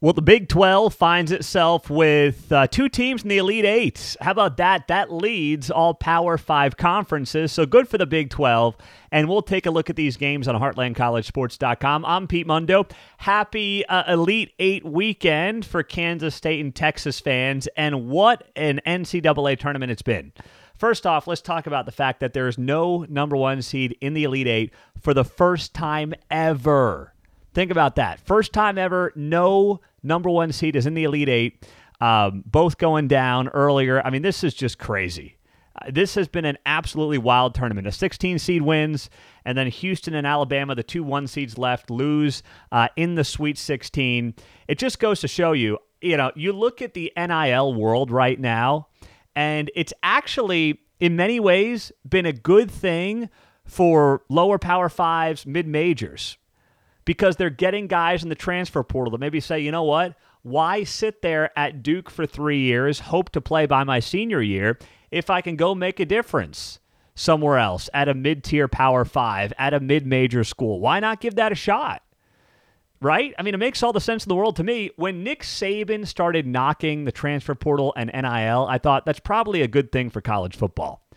Well, the Big 12 finds itself with uh, two teams in the Elite Eight. How about that? That leads all Power Five conferences. So good for the Big 12. And we'll take a look at these games on HeartlandCollegeSports.com. I'm Pete Mundo. Happy uh, Elite Eight weekend for Kansas State and Texas fans. And what an NCAA tournament it's been. First off, let's talk about the fact that there is no number one seed in the Elite Eight for the first time ever. Think about that. First time ever, no number one seed is in the Elite Eight, um, both going down earlier. I mean, this is just crazy. Uh, this has been an absolutely wild tournament. A 16 seed wins, and then Houston and Alabama, the two one seeds left, lose uh, in the Sweet 16. It just goes to show you, you know, you look at the NIL world right now, and it's actually, in many ways, been a good thing for lower power fives, mid majors because they're getting guys in the transfer portal that maybe say, you know what? Why sit there at Duke for three years, hope to play by my senior year, if I can go make a difference somewhere else at a mid tier power five, at a mid major school? Why not give that a shot? Right? I mean, it makes all the sense in the world to me. When Nick Saban started knocking the transfer portal and NIL, I thought that's probably a good thing for college football.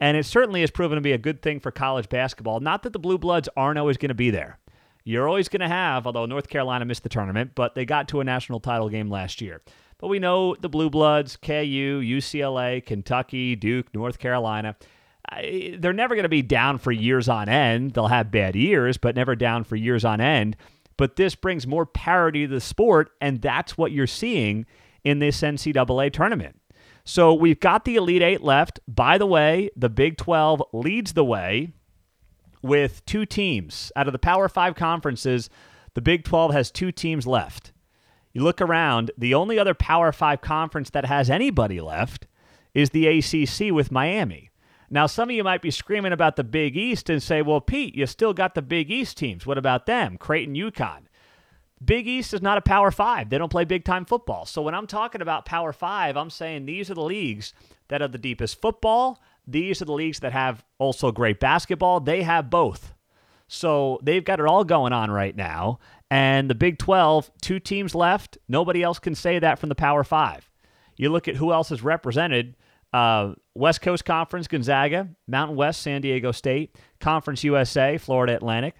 And it certainly has proven to be a good thing for college basketball. Not that the Blue Bloods aren't always going to be there you're always going to have, although North Carolina missed the tournament, but they got to a national title game last year. But we know the Blue Bloods, KU, UCLA, Kentucky, Duke, North Carolina, they're never going to be down for years on end. They'll have bad years, but never down for years on end. But this brings more parity to the sport, and that's what you're seeing in this NCAA tournament. So we've got the Elite Eight left. By the way, the Big 12 leads the way with two teams. Out of the Power Five conferences, the Big 12 has two teams left. You look around, the only other Power Five conference that has anybody left is the ACC with Miami. Now, some of you might be screaming about the Big East and say, well, Pete, you still got the Big East teams. What about them? Creighton, UConn. Big East is not a Power Five. They don't play big time football. So when I'm talking about Power Five, I'm saying these are the leagues that are the deepest football, these are the leagues that have also great basketball. They have both. So they've got it all going on right now. And the Big 12, two teams left. Nobody else can say that from the Power Five. You look at who else is represented uh, West Coast Conference, Gonzaga, Mountain West, San Diego State, Conference USA, Florida Atlantic.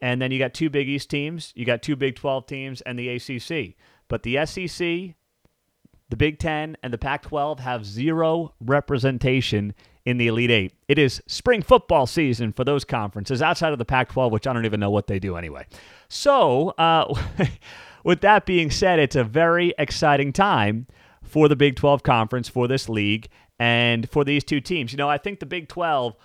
And then you got two Big East teams, you got two Big 12 teams, and the ACC. But the SEC, the Big 10, and the Pac 12 have zero representation in the Elite Eight. It is spring football season for those conferences outside of the Pac 12, which I don't even know what they do anyway. So, uh, with that being said, it's a very exciting time for the Big 12 conference, for this league, and for these two teams. You know, I think the Big 12,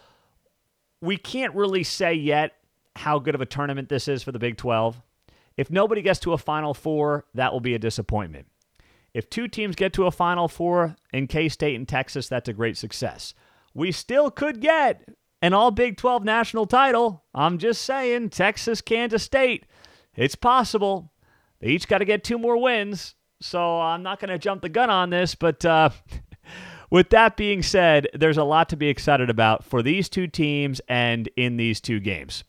we can't really say yet how good of a tournament this is for the Big 12. If nobody gets to a Final Four, that will be a disappointment. If two teams get to a Final Four in K State and Texas, that's a great success we still could get an all Big 12 national title. I'm just saying, Texas, Kansas State, it's possible. They each got to get two more wins. So I'm not going to jump the gun on this, but uh, with that being said, there's a lot to be excited about for these two teams and in these two games.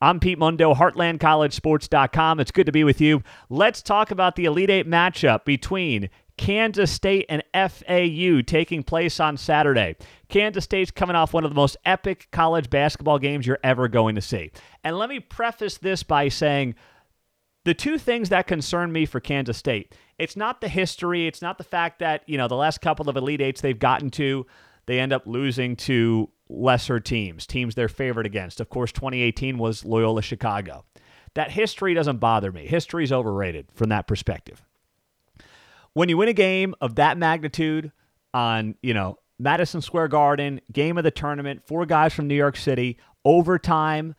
I'm Pete Mundo, HeartlandCollegeSports.com. It's good to be with you. Let's talk about the Elite Eight matchup between Kansas State and FAU taking place on Saturday. Kansas State's coming off one of the most epic college basketball games you're ever going to see. And let me preface this by saying the two things that concern me for Kansas State it's not the history, it's not the fact that, you know, the last couple of Elite Eights they've gotten to, they end up losing to lesser teams, teams they're favored against. Of course, 2018 was Loyola Chicago. That history doesn't bother me. History's overrated from that perspective when you win a game of that magnitude on, you know, Madison Square Garden, game of the tournament, four guys from New York City, overtime,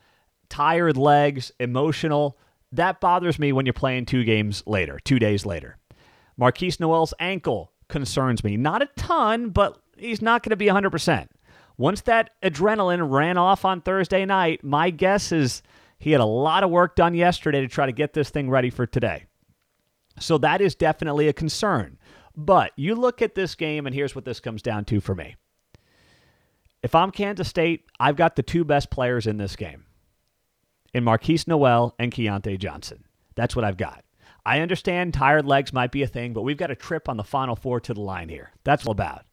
tired legs, emotional, that bothers me when you're playing two games later, two days later. Markquis Nowell's ankle concerns me. Not a ton, but he's not going to be 100%. Once that adrenaline ran off on Thursday night, my guess is he had a lot of work done yesterday to try to get this thing ready for today. So that is definitely a concern. But you look at this game, and here's what this comes down to for me. If I'm Kansas State, I've got the two best players in this game in Markquis Nowell and Keyontae Johnson. That's what I've got. I understand tired legs might be a thing, but we've got a trip on the final four to the line here. That's all about.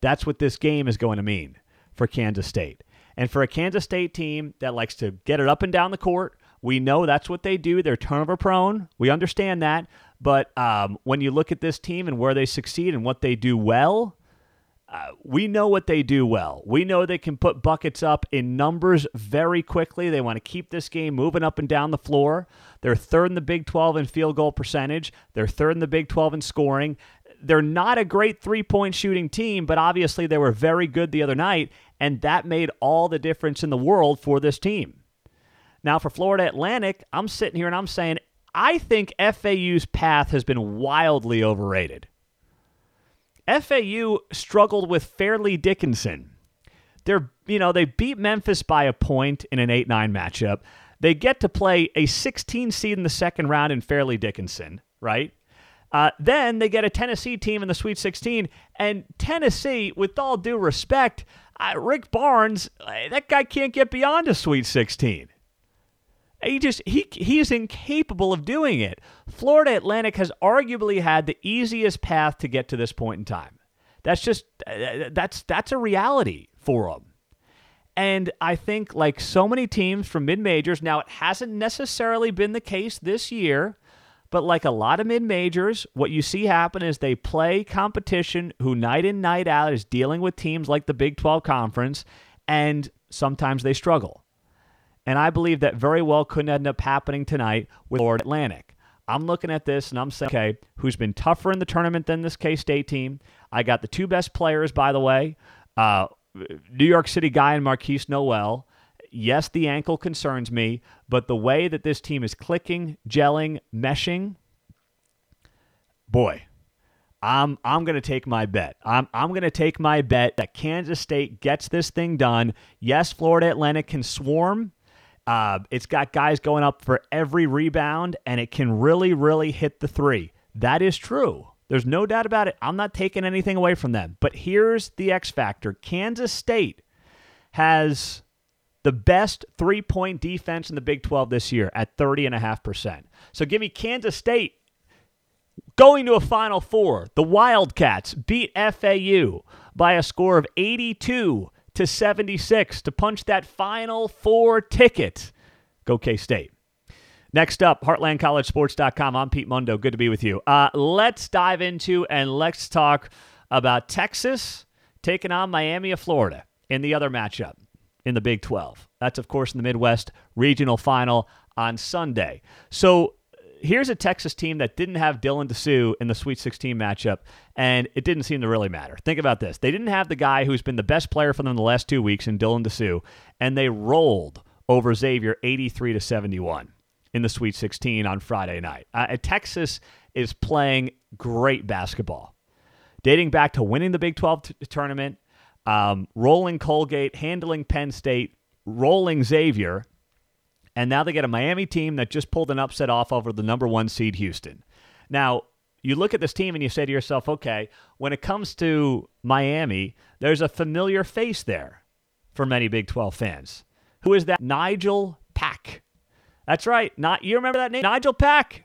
That's what this game is going to mean for Kansas State. And for a Kansas State team that likes to get it up and down the court, we know that's what they do. They're turnover prone. We understand that. But um, when you look at this team and where they succeed and what they do well, uh, we know what they do well. We know they can put buckets up in numbers very quickly. They want to keep this game moving up and down the floor. They're third in the Big 12 in field goal percentage, they're third in the Big 12 in scoring. They're not a great three point shooting team, but obviously they were very good the other night, and that made all the difference in the world for this team. Now, for Florida Atlantic, I'm sitting here and I'm saying, I think FAU's path has been wildly overrated. FAU struggled with Fairleigh Dickinson. They're, you know, they beat Memphis by a point in an 8 9 matchup. They get to play a 16 seed in the second round in Fairleigh Dickinson, right? Uh, then they get a Tennessee team in the Sweet 16. And Tennessee, with all due respect, uh, Rick Barnes, uh, that guy can't get beyond a Sweet 16. He just he he's incapable of doing it. Florida Atlantic has arguably had the easiest path to get to this point in time. That's just uh, that's that's a reality for them. And I think like so many teams from mid majors, now it hasn't necessarily been the case this year, but like a lot of mid majors, what you see happen is they play competition who night in night out is dealing with teams like the Big 12 conference and sometimes they struggle. And I believe that very well could end up happening tonight with Florida Atlantic. I'm looking at this and I'm saying, okay, who's been tougher in the tournament than this K State team? I got the two best players, by the way uh, New York City guy and Markquis Nowell. Yes, the ankle concerns me, but the way that this team is clicking, gelling, meshing, boy, I'm I'm going to take my bet. I'm I'm going to take my bet that Kansas State gets this thing done. Yes, Florida Atlantic can swarm, uh, it's got guys going up for every rebound, and it can really, really hit the three. That is true. There's no doubt about it. I'm not taking anything away from them. But here's the X factor Kansas State has the best three point defense in the Big 12 this year at 30.5%. So give me Kansas State going to a Final Four. The Wildcats beat FAU by a score of 82 to 76 to punch that final four ticket. Go K State. Next up, HeartlandCollegeSports.com. I'm Pete Mundo. Good to be with you. Uh, let's dive into and let's talk about Texas taking on Miami of Florida in the other matchup in the Big 12. That's, of course, in the Midwest Regional Final on Sunday. So here's a Texas team that didn't have Dylan Disu in the Sweet 16 matchup, and it didn't seem to really matter. Think about this. They didn't have the guy who's been the best player for them the last two weeks in Dylan Disu, and they rolled over Xavier 83 to 71 in the Sweet 16 on Friday night. Uh, Texas is playing great basketball, dating back to winning the Big 12 t- tournament, um, rolling Colgate, handling Penn State, rolling Xavier, and now they get a Miami team that just pulled an upset off over the number one seed Houston. Now, you look at this team and you say to yourself, okay, when it comes to Miami, there's a familiar face there for many Big 12 fans. Who is that? Nigel Pack. That's right. Not you remember that name? Nigel Pack.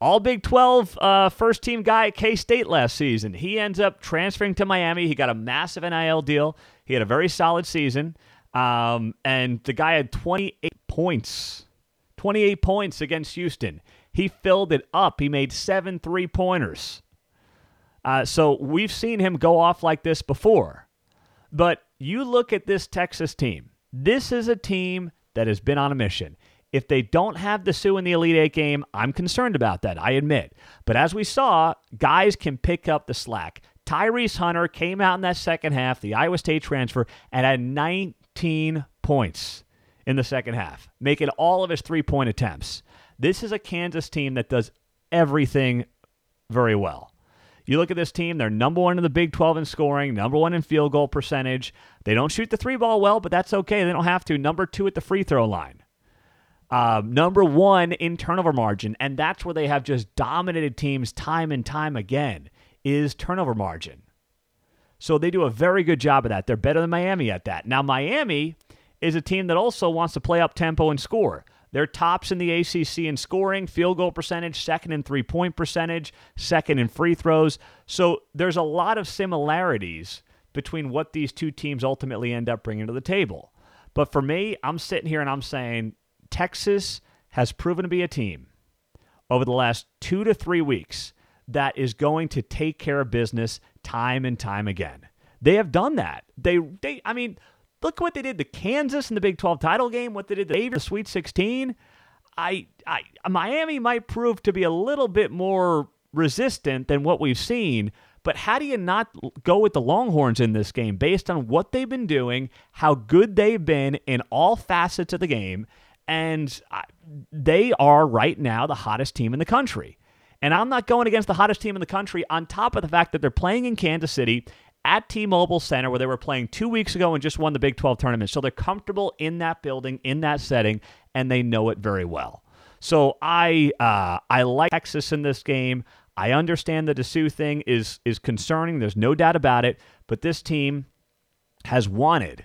All Big 12 uh, first team guy at K State last season. He ends up transferring to Miami. He got a massive NIL deal. He had a very solid season. Um, and the guy had 28 points. 28 points against Houston. He filled it up. He made seven three pointers. Uh, so we've seen him go off like this before. But you look at this Texas team. This is a team that has been on a mission. If they don't have Disu in the Elite Eight game, I'm concerned about that, I admit. But as we saw, guys can pick up the slack. Tyrese Hunter came out in that second half, the Iowa State transfer, and had 19 18 points in the second half, making all of his three point attempts. This is a Kansas team that does everything very well. You look at this team, they're number one in the Big 12 in scoring, number one in field goal percentage. They don't shoot the three ball well, but that's okay. They don't have to. Number two at the free throw line. Uh, number one in turnover margin, and that's where they have just dominated teams time and time again, is turnover margin. So they do a very good job of that. They're better than Miami at that. Now, Miami is a team that also wants to play up tempo and score. They're tops in the ACC in scoring, field goal percentage, second in three point percentage, second in free throws. So there's a lot of similarities between what these two teams ultimately end up bringing to the table. But for me, I'm sitting here and I'm saying Texas has proven to be a team over the last two to three weeks that is going to take care of business time and time again. They have done that. They, they, I mean, look what they did to Kansas in the Big 12 title game. What they did to the Sweet 16. I, I, Miami might prove to be a little bit more resistant than what we've seen. But how do you not go with the Longhorns in this game based on what they've been doing, how good they've been in all facets of the game, and uh, they are right now the hottest team in the country. And I'm not going against the hottest team in the country on top of the fact that they're playing in Kansas City at T-Mobile Center where they were playing 2 weeks ago and just won the Big 12 tournament. So they're comfortable in that building, in that setting, and they know it very well. So I uh, I like Texas in this game. I understand the Disu thing is is concerning. There's no doubt about it. But this team has wanted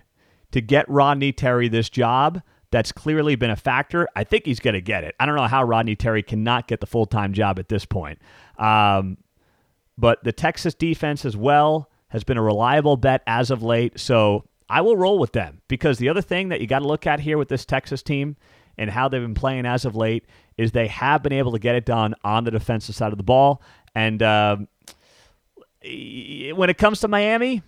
to get Rodney Terry this job that's clearly been a factor. I think he's going to get it. I don't know how Rodney Terry cannot get the full time job at this point. Um, but the Texas defense as well has been a reliable bet as of late. So I will roll with them because the other thing that you got to look at here with this Texas team and how they've been playing as of late is they have been able to get it done on the defensive side of the ball. And uh, when it comes to Miami,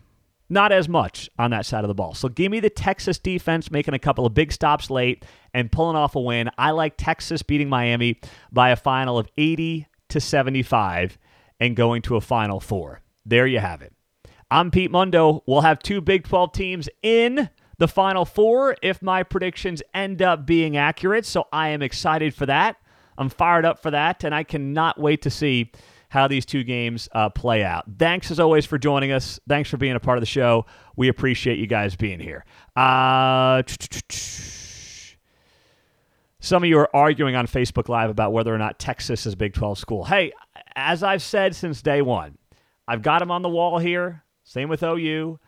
not as much on that side of the ball. So give me the Texas defense making a couple of big stops late and pulling off a win. I like Texas beating Miami by a final of 80 to 75 and going to a final four. There you have it. I'm Pete Mundo. We'll have two Big 12 teams in the final four if my predictions end up being accurate. So I am excited for that. I'm fired up for that, and I cannot wait to see how these two games uh, play out. Thanks as always for joining us. Thanks for being a part of the show. We appreciate you guys being here. Uh, some of you are arguing on Facebook Live about whether or not Texas is Big 12 school. Hey, as I've said since day one, I've got them on the wall here. Same with OU.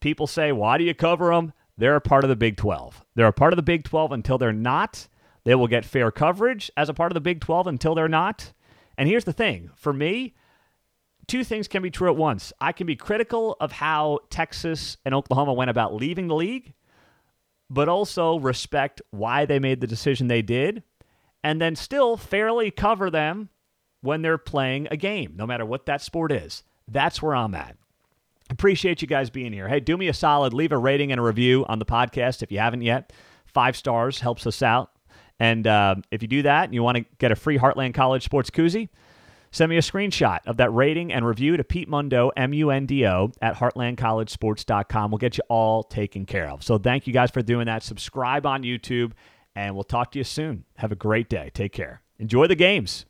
People say, why do you cover them? They're a part of the Big 12. They're a part of the Big 12 until they're not. They will get fair coverage as a part of the Big 12 until they're not. And here's the thing for me, two things can be true at once. I can be critical of how Texas and Oklahoma went about leaving the league, but also respect why they made the decision they did, and then still fairly cover them when they're playing a game, no matter what that sport is. That's where I'm at. Appreciate you guys being here. Hey, do me a solid, leave a rating and a review on the podcast if you haven't yet. Five stars helps us out. And uh, if you do that and you want to get a free Heartland College Sports Koozie, send me a screenshot of that rating and review to Pete Mundo, M U N D O, at heartlandcollegesports.com. We'll get you all taken care of. So thank you guys for doing that. Subscribe on YouTube, and we'll talk to you soon. Have a great day. Take care. Enjoy the games.